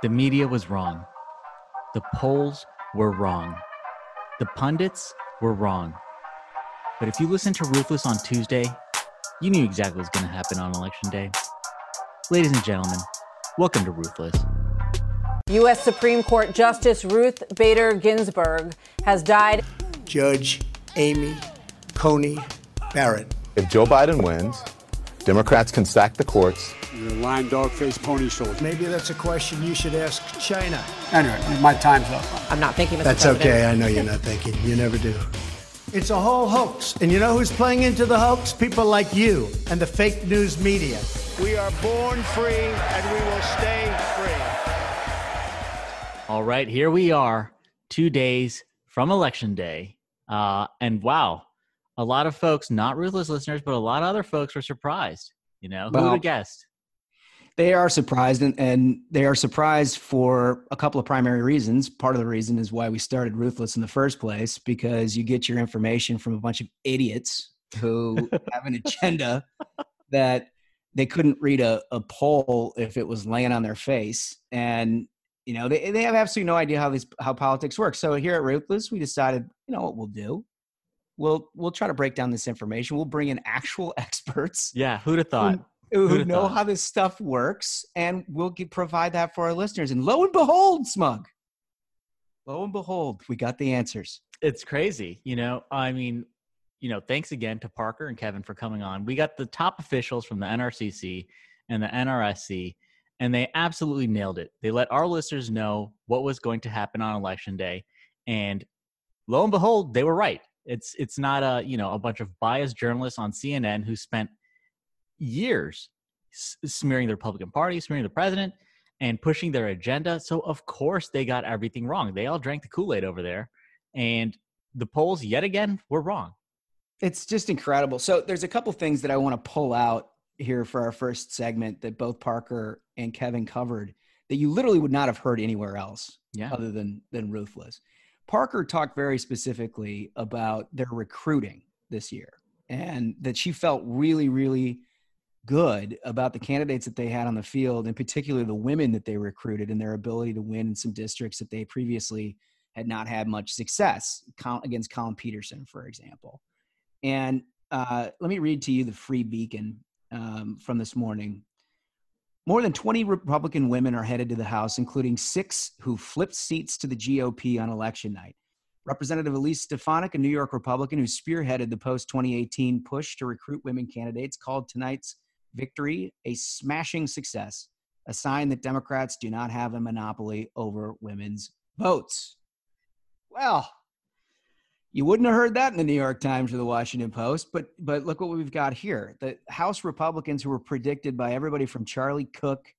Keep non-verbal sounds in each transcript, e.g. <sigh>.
The media was wrong. The polls were wrong. The pundits were wrong. But if you listened to Ruthless on Tuesday, you knew exactly what was going to happen on election day. Ladies and gentlemen, welcome to Ruthless. U.S. Supreme Court Justice Ruth Bader Ginsburg has died. Judge Amy Coney Barrett. If Joe Biden wins, Democrats can sack the courts. You're a lying dog faced pony soldier. Maybe that's a question you should ask China. Anyway, my time's up. I'm not thinking, Mr. That's President. okay. I know you're not thinking. You never do. It's a whole hoax. And you know who's playing into the hoax? People like you and the fake news media. We are born free and we will stay free. All right, here we are, two days from Election Day. Uh, and wow, a lot of folks, not Ruthless listeners, but a lot of other folks were surprised. You know, who would Well, have guessed? They are surprised, and, and they are surprised for a couple of primary reasons. Part of the reason is why we started Ruthless in the first place, because you get your information from a bunch of idiots who <laughs> have an agenda that they couldn't read a, a poll if it was laying on their face. And, you know, they, they have absolutely no idea how these how politics works So here at Ruthless, we decided, you know what we'll do? We'll we'll try to break down this information. We'll bring in actual <laughs> experts Yeah, who'd have thought? who, who know thought? how this stuff works, and we'll get, provide that for our listeners. And lo and behold, Smug, lo and behold, we got the answers. It's crazy. You know, I mean, you know, thanks again to Parker and Kevin for coming on. We got the top officials from the NRCC and the NRSC, and they absolutely nailed it. They let our listeners know what was going to happen on election day, and lo and behold, they were right. It's it's not a you know a bunch of biased journalists on CNN who spent years s- smearing the Republican Party, smearing the president, and pushing their agenda. So of course they got everything wrong. They all drank the Kool Aid over there, and the polls yet again were wrong. It's just incredible. So there's a couple things that I want to pull out here for our first segment that both Parker and Kevin covered that you literally would not have heard anywhere else Yeah. other than than Ruthless. Parker talked very specifically about their recruiting this year and that she felt really really good about the candidates that they had on the field and particularly the women that they recruited and their ability to win in some districts that they previously had not had much success against Collin Peterson for example. And uh, let me read to you the Free Beacon um, from this morning. More than 20 Republican women are headed to the House, including six who flipped seats to the GOP on election night. Representative Elise Stefanik, a New York Republican who spearheaded the post 2018 push to recruit women candidates, called tonight's victory a smashing success, a sign that Democrats do not have a monopoly over women's votes. Well, you wouldn't have heard that in the New York Times or the Washington Post, but but look what we've got here. The House Republicans who were predicted by everybody from Charlie Cook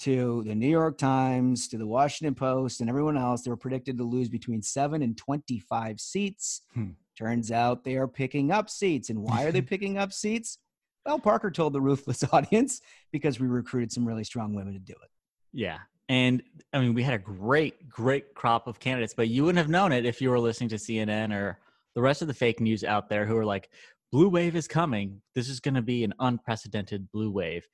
to the New York Times to the Washington Post and everyone else, they were predicted to lose between 7 and 25 seats. Hmm. Turns out they are picking up seats. And why are they <laughs> picking up seats? Well, Parker told the ruthless <laughs> audience because we recruited some really strong women to do it. Yeah. And I mean, we had a great, great crop of candidates, but you wouldn't have known it if you were listening to CNN or the rest of the fake news out there who are like, blue wave is coming. This is going to be an unprecedented blue wave.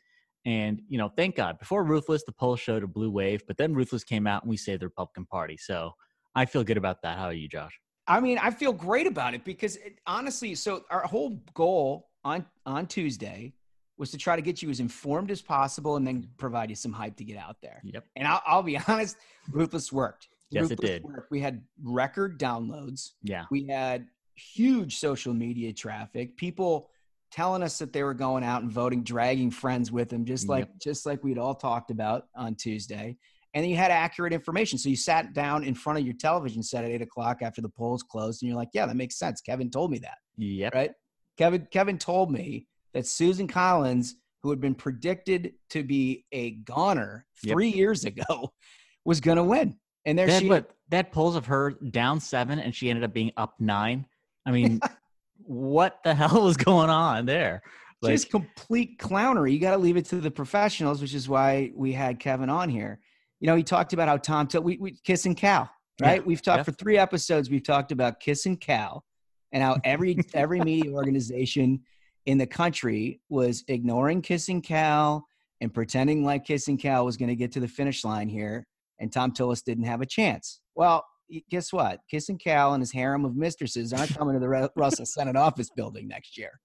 And, you know, thank God, before Ruthless, the poll showed a blue wave, but then Ruthless came out and we saved the Republican Party. So I feel good about that. How are you, Josh? I mean, I feel great about it because it, honestly, so our whole goal on on Tuesday was to try to get you as informed as possible and then provide you some hype to get out there. Yep. And I'll, I'll be <laughs> honest, Ruthless worked. Yes, it did. worked. We had record downloads. Yeah. We had huge social media traffic. People telling us that they were going out and voting, dragging friends with them, just like just like we'd all talked about on Tuesday. And then you had accurate information. So you sat down in front of your television set at eight o'clock after the polls closed, and you're like, "Yeah, that makes sense." Kevin told me that, Yep. right? Kevin Kevin told me that Susan Collins, who had been predicted to be a goner Yep. three years ago, <laughs> was going to win. And there had, she what, they had polls of her down seven and she ended up being up nine. I mean, <laughs> what the hell was going on there? Like, just complete clownery. You got to leave it to the professionals, which is why we had Kevin on here. You know, he talked about how Tom took we, we Kissing Cal, right? Yeah, We've talked yeah. for three episodes. We've talked about Kissing Cal, and how every every media <laughs> organization in the country was ignoring kissing Cal and pretending like kissing Cal was going to get to the finish line here and Thom Tillis didn't have a chance. Well, guess what? Kissing Cal and his harem of mistresses aren't <laughs> coming to the Russell Senate office building next year.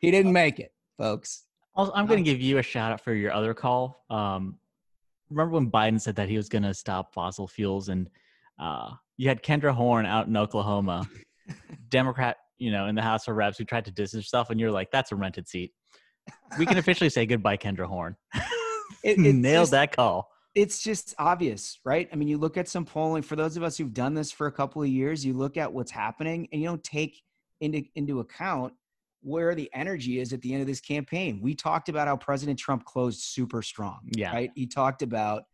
He didn't make it, folks. Also, I'm going to give you a shout out for your other call. Um, remember when Biden said that he was going to stop fossil fuels, and uh, you had Kendra Horn out in Oklahoma, <laughs> Democrat, you know, in the House of Reps, who tried to distance herself, and you're like, "That's a rented seat." We can officially say goodbye, Kendra Horn. <laughs> it, Nailed just, that call. It's just obvious, right? I mean, you look at some polling. For those of us who've done this for a couple of years, you look at what's happening, and you don't take into into account where the energy is at the end of this campaign. We talked about how President Trump closed super strong. Yeah. Right. He talked about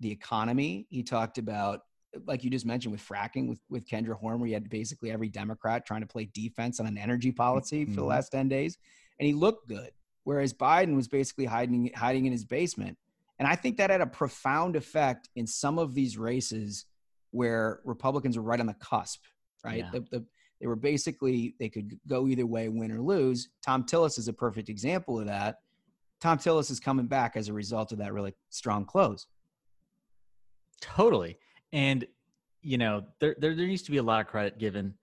the economy. He talked about, like you just mentioned, with fracking with, with Kendra Horn, where you had basically every Democrat trying to play defense on an energy policy mm-hmm. for the mm-hmm. last 10 days. And he looked good. Whereas Biden was basically hiding hiding in his basement. And I think that had a profound effect in some of these races where Republicans were right on the cusp, right? Yeah. The, the, they were basically they could go either way, win or lose. Thom Tillis is a perfect example of that. Thom Tillis is coming back as a result of that really strong close. Totally. And you know, there, there there needs to be a lot of credit given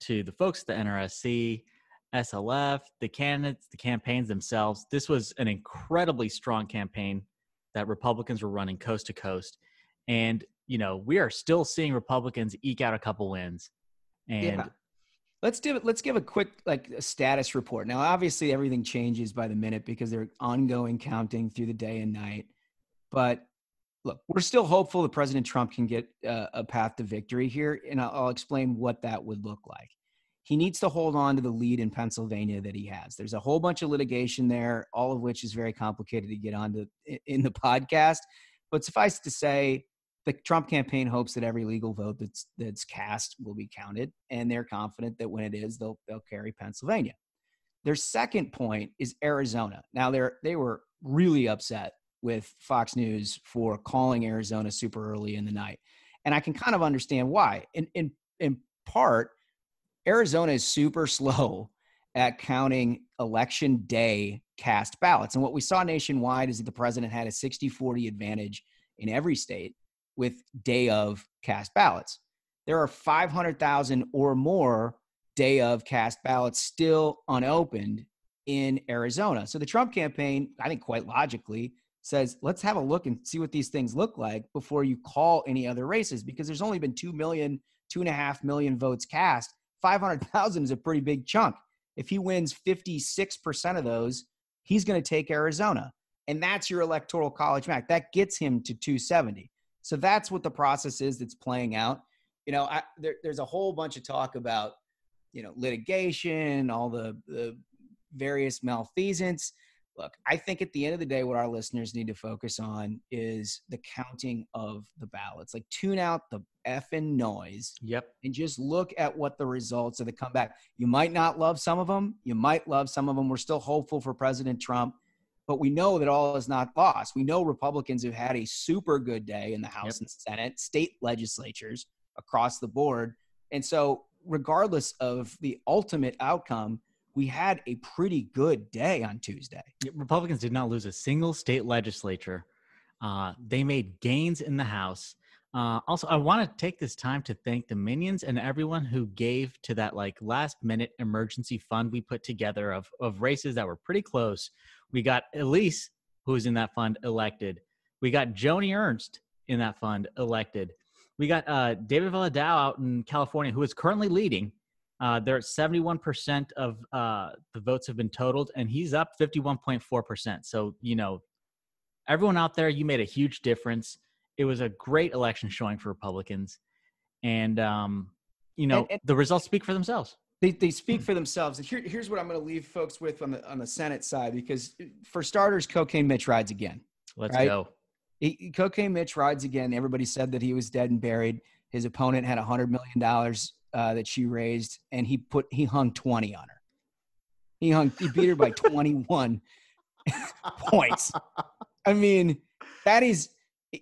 to the folks at the NRSC, SLF, the candidates, the campaigns themselves. This was an incredibly strong campaign that Republicans were running coast to coast. And, you know, we are still seeing Republicans eke out a couple wins. And yeah. Let's do it. Let's give a quick like a status report. Now, obviously, everything changes by the minute because they're ongoing counting through the day and night. But look, we're still hopeful that President Trump can get uh, a path to victory here, and I'll, I'll explain what that would look like. He needs to hold on to the lead in Pennsylvania that he has. There's a whole bunch of litigation there, all of which is very complicated to get onto in the <laughs> podcast. But suffice to say, the Trump campaign hopes that every legal vote that's that's cast will be counted, and they're confident that when it is, they'll they'll carry Pennsylvania. Their second point is Arizona. Now they're they were really upset with Fox News for calling Arizona super early in the night, and I can kind of understand why. In in in part, Arizona is super <laughs> slow at counting election day cast ballots, and what we saw nationwide is that the president had a 60-40 advantage in every state with day of cast ballots. There are 500,000 or more day of cast ballots still unopened in Arizona. So the Trump campaign, I think quite logically, says, let's have a look and see what these things look like before you call any other races because there's only been 2 million, two and a half million votes cast. 500,000 is a pretty big chunk. If he wins 56% of those, he's going to take Arizona. And that's your electoral college max. That gets him to 270. So that's what the process is that's playing out. You know, I, there, there's a whole bunch of talk about, you know, litigation, all the, the various malfeasance. Look, I think at the end of the day, what our listeners need to focus on is the counting of the ballots. Like, tune out the effing noise. Yep. And just look at what the results of the comeback. You might not love some of them. You might love some of them. We're still hopeful for President Trump but we know that all is not lost. We know Republicans have had a super good day in the House yep. and Senate, state legislatures across the board. And so, regardless of the ultimate outcome, we had a pretty good day on Tuesday. Republicans did not lose a single state legislature. Uh, they made gains in the House. Uh, also, I want to take this time to thank the minions and everyone who gave to that like last minute emergency fund we put together of of races that were pretty close. We got Elise, who was in that fund, elected. We got Joni Ernst in that fund elected. We got uh, David Valadao out in California, who is currently leading. Uh, they're at 71% of uh, the votes have been totaled, and he's up 51.4%. So, you know, everyone out there, you made a huge difference it was a great election showing for Republicans, and um, you know and, and the results speak for themselves. They, they speak for themselves. Here, here's what I'm going to leave folks with on the on the Senate side, because uh, for starters, Cocaine Mitch rides again. Let's right? go. He, Cocaine Mitch rides again. Everybody said that he was dead and buried. His opponent had a hundred million dollars uh, that she raised, and he put he hung twenty on her. He hung he beat her by <laughs> twenty one <laughs> points. I mean, that is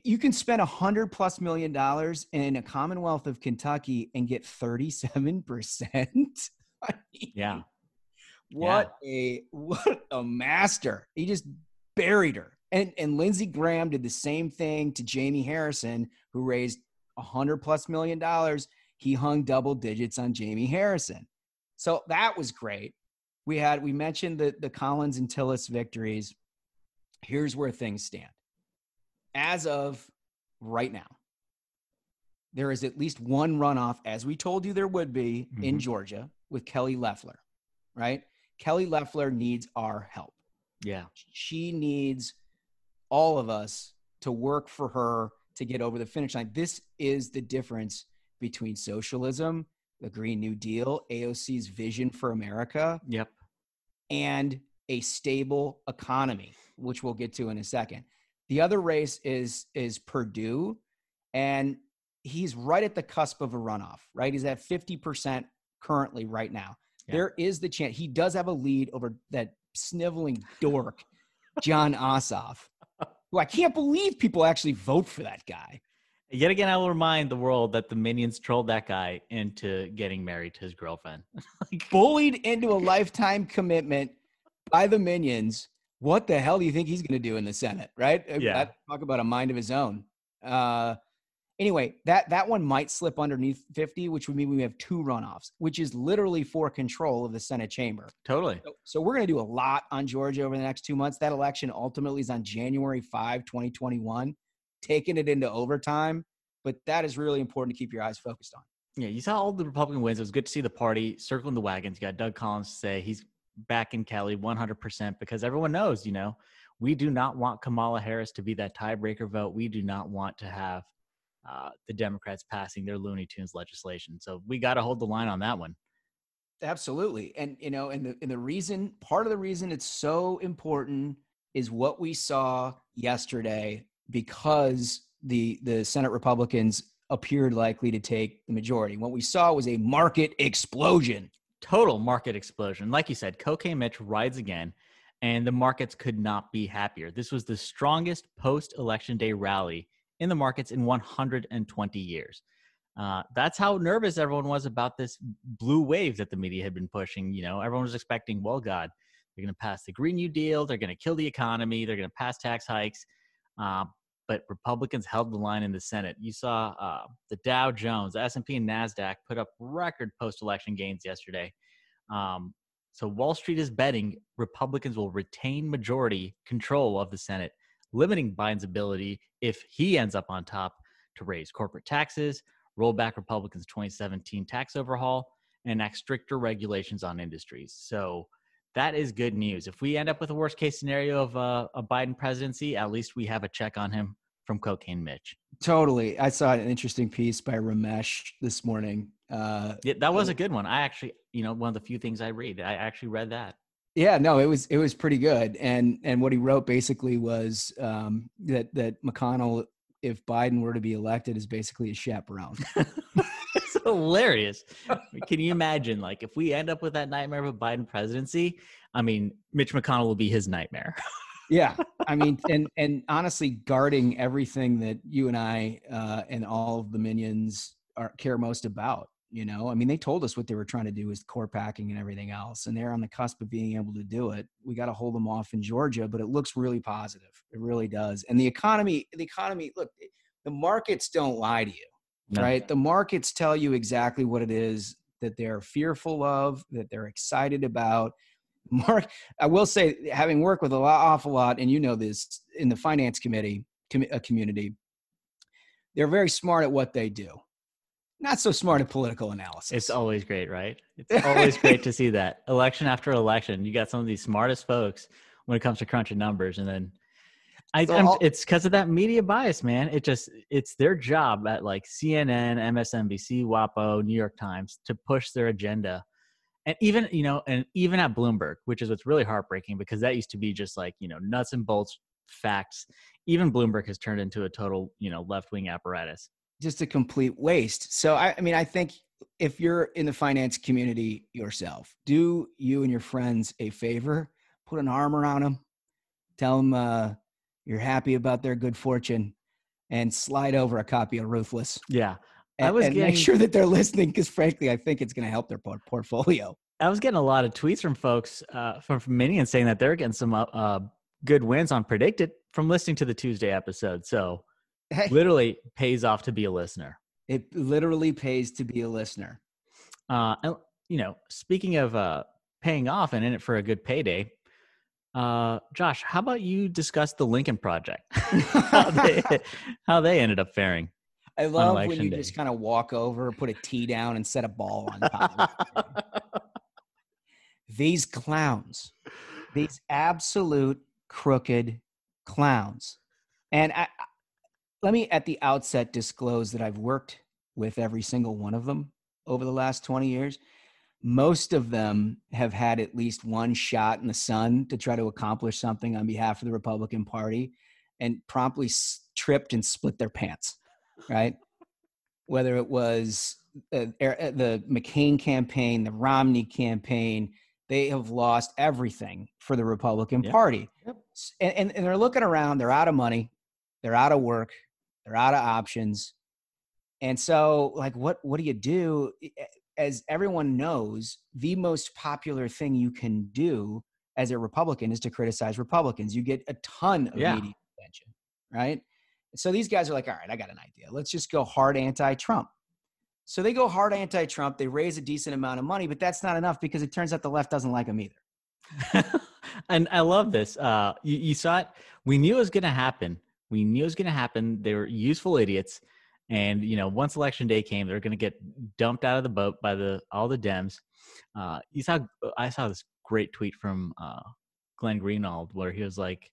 you can spend a hundred plus million dollars in a Commonwealth of Kentucky and get 37 percent. <laughs> Yeah. What yeah. a what a master. He just buried her. And and Lindsey Graham did the same thing to Jamie Harrison, who raised a hundred plus million dollars. He hung double digits on Jamie Harrison. So that was great. We had we mentioned the the Collins and Tillis victories. Here's where things stand. As of right now, there is at least one runoff, as we told you there would be in Mhm. Georgia with Kelly Loeffler, right? Kelly Loeffler needs our help. Yeah. She needs all of us to work for her to get over the finish line. This is the difference between socialism, the Green New Deal, AOC's vision for America, Yep. and a stable economy, which we'll get to in a second. The other race is is Perdue, and he's right at the cusp of a runoff. Right, he's at fifty percent currently right now. Yeah. There is the chance he does have a lead over that sniveling dork, Jon <laughs> Ossoff, who I can't believe people actually vote for that guy. Yet again, I will remind the world that the minions trolled that guy into getting married to his girlfriend. <laughs> bullied into a <laughs> lifetime commitment by the minions. What the hell do you think he's going to do in the Senate? Right? Uh, Yeah. talk about a mind of his own. Uh, anyway, that that one might slip underneath 50, which would mean we have two runoffs, which is literally for control of the Senate chamber. totally. So, so we're going to do a lot on Georgia over the next two months. That election ultimately is on January 5, 2021, taking it into overtime. But that is really important to keep your eyes focused on. Yeah, you saw all the Republican wins. It was good to see the party circling the wagons. You got Doug Collins to say he's back in Kelly 100% because everyone knows, you know, we do not want Kamala Harris to be that tiebreaker vote. We do not want to have uh, the Democrats passing their Looney Tunes legislation. So we got to hold the line on that one. Absolutely. And you know, and the and the reason part of the reason it's so important is what we saw yesterday because the the Senate Republicans appeared likely to take the majority. What we saw was a market explosion. Total market explosion. Like you said, Cocaine Mitch rides again, and the markets could not be happier. This was the strongest post election day rally in the markets in 120 years. Uh, that's how nervous everyone was about this blue wave that the media had been pushing. You know, everyone was expecting, well, God, they're going to pass the Green New Deal, they're going to kill the economy, they're going to pass tax hikes. Uh, but Republicans held the line in the Senate. You saw uh, the Dow Jones, S&P, and Nasdaq put up record post-election gains yesterday. Um, so Wall Street is betting Republicans will retain majority control of the Senate, limiting Biden's ability, if he ends up on top, to raise corporate taxes, roll back Republicans' 2017 tax overhaul, and enact stricter regulations on industries. So that is good news. If we end up with a worst case scenario of uh, a Biden presidency, at least we have a check on him from Cocaine Mitch. Totally. I saw an interesting piece by Ramesh this morning. Uh, Yeah, that was a good one. I actually, you know, one of the few things I read. I actually read that. Yeah, no, it was it was pretty good, and and what he wrote basically was um, that that McConnell, if Biden were to be elected, is basically a chaperone. <laughs> it's hilarious. Can you imagine, like, if we end up with that nightmare of a Biden presidency? I mean, Mitch McConnell will be his nightmare. yeah, I mean, and and honestly, guarding everything that you and I uh, and all of the minions are care most about. You know, I mean, they told us what they were trying to do is core packing and everything else, and they're on the cusp of being able to do it. We got to hold them off in Georgia, but it looks really positive. It really does. And the economy, the economy, look, the markets don't lie to you No. right? The markets tell you exactly what it is that they're fearful of, that they're excited about. <laughs> Mark, I will say, having worked with a lot, awful lot, and you know this in the finance committee com- uh, community, they're very smart at what they do. Not so smart at political analysis. It's always great, right? It's <laughs> always great to see that election after election. You got some of these smartest folks when it comes to crunching numbers, and then I, So I'm, all- it's because of that media bias, man. It just it's their job at like CNN, MSNBC, WAPO, New York Times to push their agenda, and even you know, and even at Bloomberg, which is what's really heartbreaking because that used to be just like you know nuts and bolts facts. Even Bloomberg has turned into a total you know left wing apparatus. just a complete waste. So I, I mean, I think if you're in the finance community yourself, do you and your friends a favor, put an arm around them, tell them uh, you're happy about their good fortune, and slide over a copy of Ruthless. Yeah, And, I was and getting- make sure that they're listening because, frankly, I think it's going to help their portfolio. I was getting a lot of tweets from folks uh, from, from Minions saying that they're getting some uh, uh, good wins on predicted from listening to the Tuesday episode. So Hey, literally pays off to be a listener. it literally pays to be a listener. Uh, you know, speaking of uh, paying off and in it for a good payday, uh, Josh, how about you discuss the Lincoln Project? <laughs> how, they, how they ended up faring. I love when you day. just kind of walk over, put a tee down, and set a ball on top. of it. <laughs> these clowns, these absolute crooked clowns. And I- let me at the outset disclose that I've worked with every single one of them over the last 20 years. Most of them have had at least one shot in the sun to try to accomplish something on behalf of the Republican Party and promptly s- tripped and split their pants, right? Whether it was uh, uh, the McCain campaign, the Romney campaign, they have lost everything for the Republican Yep. Party. Yep. And, and, and they're looking around, they're out of money, they're out of work, they're out of options. And so, like, what what do you do? As everyone knows, the most popular thing you can do as a Republican is to criticize Republicans. You get a ton of Yeah. media attention, right? So these guys are like, all right, I got an idea. Let's just go hard anti-Trump. So they go hard anti-Trump. They raise a decent amount of money, but that's not enough because it turns out the left doesn't like them either. <laughs> and I love this. Uh, you, you saw it. We knew it was going to happen. We knew it was going to happen. They were useful idiots, and you know, once election day came, they're going to get dumped out of the boat by the all the Dems. Uh, you saw. I saw this great tweet from uh, Glenn Greenwald where he was like,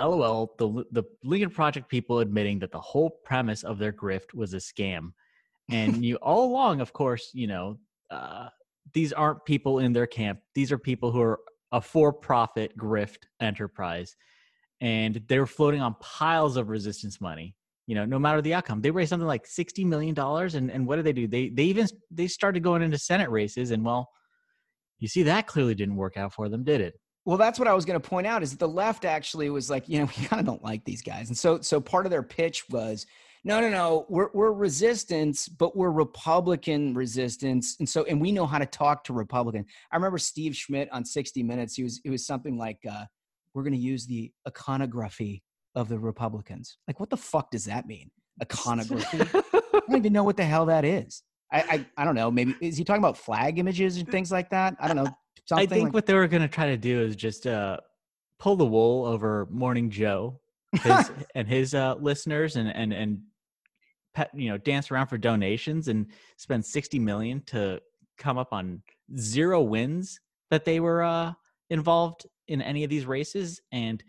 "LOL, the the Lincoln Project people admitting that the whole premise of their grift was a scam." And you all along, of course, you know, uh, these aren't people in their camp. These are people who are a for-profit grift enterprise, and they were floating on piles of resistance money. You know, no matter the outcome, they raised something like sixty million dollars, and and what did they do? They they even they started going into Senate races, and well, you see that clearly didn't work out for them, did it? Well, that's what I was going to point out is that the left actually was like, you know, <laughs> we kind of don't like these guys. And so so part of their pitch was, no, no, no, we're we're resistance, but we're Republican resistance. And so and we know how to talk to Republican. I remember Steve Schmidt on 60 Minutes, he was it was something like uh we're going to use the iconography of the Republicans. Like what the fuck does that mean? <laughs> Iconography? I don't even know what the hell that is. I, I I don't know. Maybe is he talking about flag images and things like that? I don't know. <laughs> I think like- what they were going to try to do is just uh, pull the wool over Morning Joe his, <laughs> and his uh, listeners, and and and pet, you know dance around for donations and spend sixty million to come up on zero wins that they were uh, involved in any of these races, and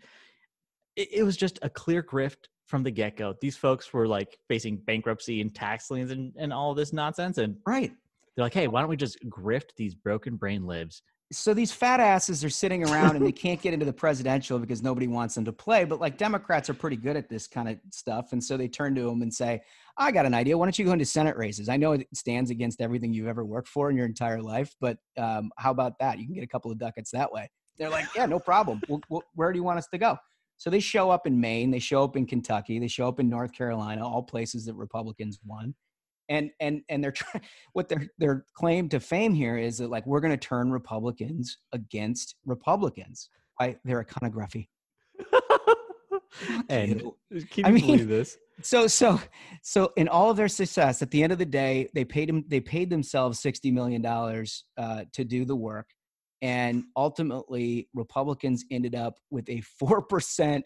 it, it was just a clear grift from the get go. These folks were like facing bankruptcy and tax liens and and all this nonsense, and right. they're like, hey, why don't we just grift these broken brain libs? so these fat asses are sitting around and they can't get into the presidential because nobody wants them to play. But like Democrats are pretty good at this kind of stuff. And so they turn to them and say, I got an idea. Why don't you go into Senate races? I know it stands against everything you've ever worked for in your entire life, but um, how about that? You can get a couple of ducats that way. They're like, yeah, no problem. We'll, we'll, where do you want us to go? So they show up in Maine, they show up in Kentucky, they show up in North Carolina, all places that Republicans won. And and and they're trying <laughs> what their their claim to fame here is that like we're going to turn republicans against republicans by their iconography. <laughs> And I you mean- believe this? so so so in all of their success at the end of the day they paid them they paid themselves 60 million dollars uh, to do the work and ultimately republicans ended up with a 4%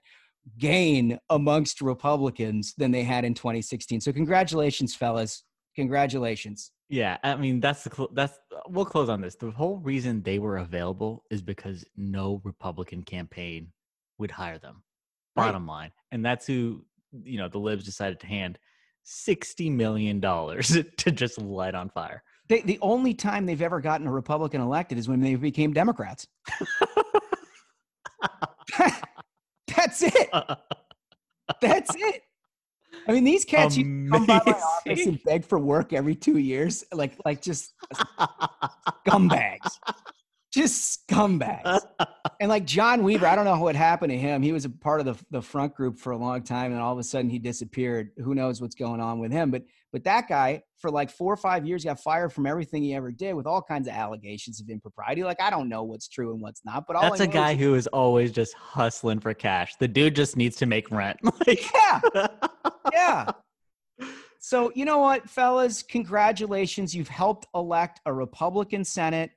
gain amongst republicans than they had in 2016 so congratulations fellas congratulations Yeah, I mean that's the cl- that's we'll close on this. The whole reason they were available is because no Republican campaign would hire them. Right. Bottom line, and that's who you know the libs decided to hand sixty million dollars <laughs> to just light on fire. They, the only time they've ever gotten a Republican elected is when they became Democrats. <laughs> That's it. That's it. I mean, these cats used to come by my office and beg for work every two years, like like just scumbags, just scumbags. and like John Weaver, I don't know what happened to him. He was a part of the the front group for a long time, and all of a sudden he disappeared. Who knows what's going on with him? But but that guy for like four or five years got fired from everything he ever did with all kinds of allegations of impropriety. Like I don't know what's true and what's not. But all That's I a guy is- who is always just hustling for cash. The dude just needs to make rent. <laughs> Like, yeah, <laughs> yeah. So you know what, fellas? Congratulations, you've helped elect a Republican Senate.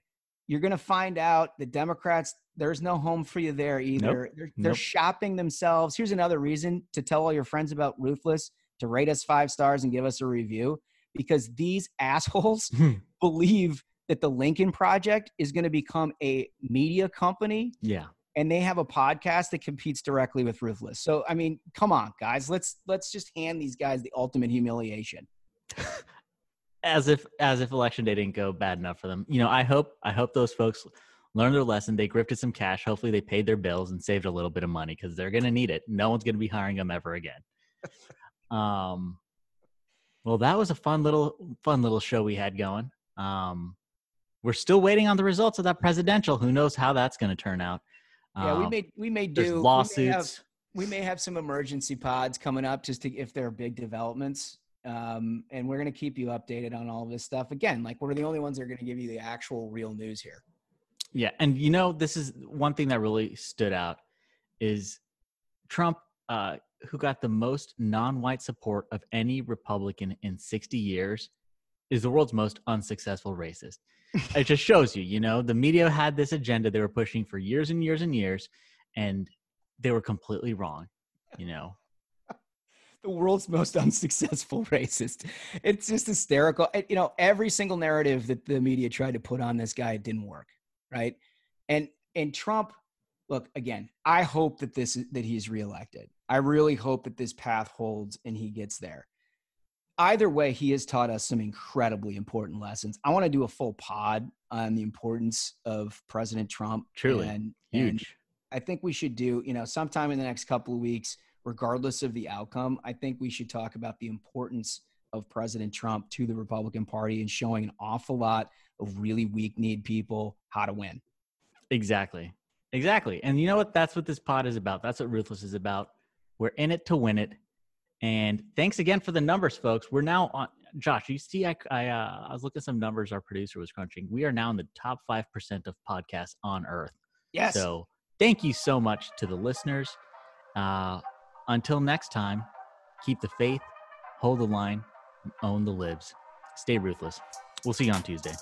You're going to find out the Democrats. There's no home for you there either. They're, they're Nope. shopping themselves. Here's another reason to tell all your friends about Ruthless to rate us five stars and give us a review because these <laughs> assholes Hmm. believe that the Lincoln Project is going to become a media company yeah. and they have a podcast that competes directly with Ruthless. So I mean, come on, guys, let's let's just hand these guys the ultimate humiliation. <laughs> as if as if election day didn't go bad enough for them. You know, I hope I hope those folks learned their lesson. They grifted some cash. Hopefully, they paid their bills and saved a little bit of money because they're going to need it. No one's going to be hiring them ever again. Um, well, that was a fun little fun little show we had going. Um, we're still waiting on the results of that presidential. Who knows how that's going to turn out? Yeah, we Um, may we may do we may lawsuits. have- We may have some emergency pods coming up just to if there are big developments. Um, and we're going to keep you updated on all this stuff. Again, like we're the only ones that are going to give you the actual real news here. Yeah, and you know, this is one thing that really stood out is Trump, uh, who got the most non-white support of any Republican in 60 years, is the world's most unsuccessful racist. <laughs> it just shows you, you know, the media had this agenda they were pushing for years and years and years, and they were completely wrong. You know, <laughs> the world's most unsuccessful <laughs> racist. It's just hysterical. And, You know, every single narrative that the media tried to put on this guy didn't work, right? And and Trump, look again. I hope that this that he's reelected. I really hope that this path holds and he gets there. Either way, he has taught us some incredibly important lessons. I want to do a full pod on the importance of President Trump. Truly. and, and huge. I think we should do, you know, sometime in the next couple of weeks, regardless of the outcome, I think we should talk about the importance of President Trump to the Republican Party and showing an awful lot of really weak need people how to win. Exactly. Exactly. And you know what? That's what this pod is about. That's what Ruthless is about. We're in it to win it. And thanks again for the numbers, folks. We're now on. Josh, you see, I, I, uh, I was looking at some numbers our producer was crunching. We are now in the top 5% of podcasts on earth. Yes. So thank you so much to the listeners. Uh, until next time, keep the faith, hold the line, own the libs. Stay ruthless. We'll see you on Tuesday.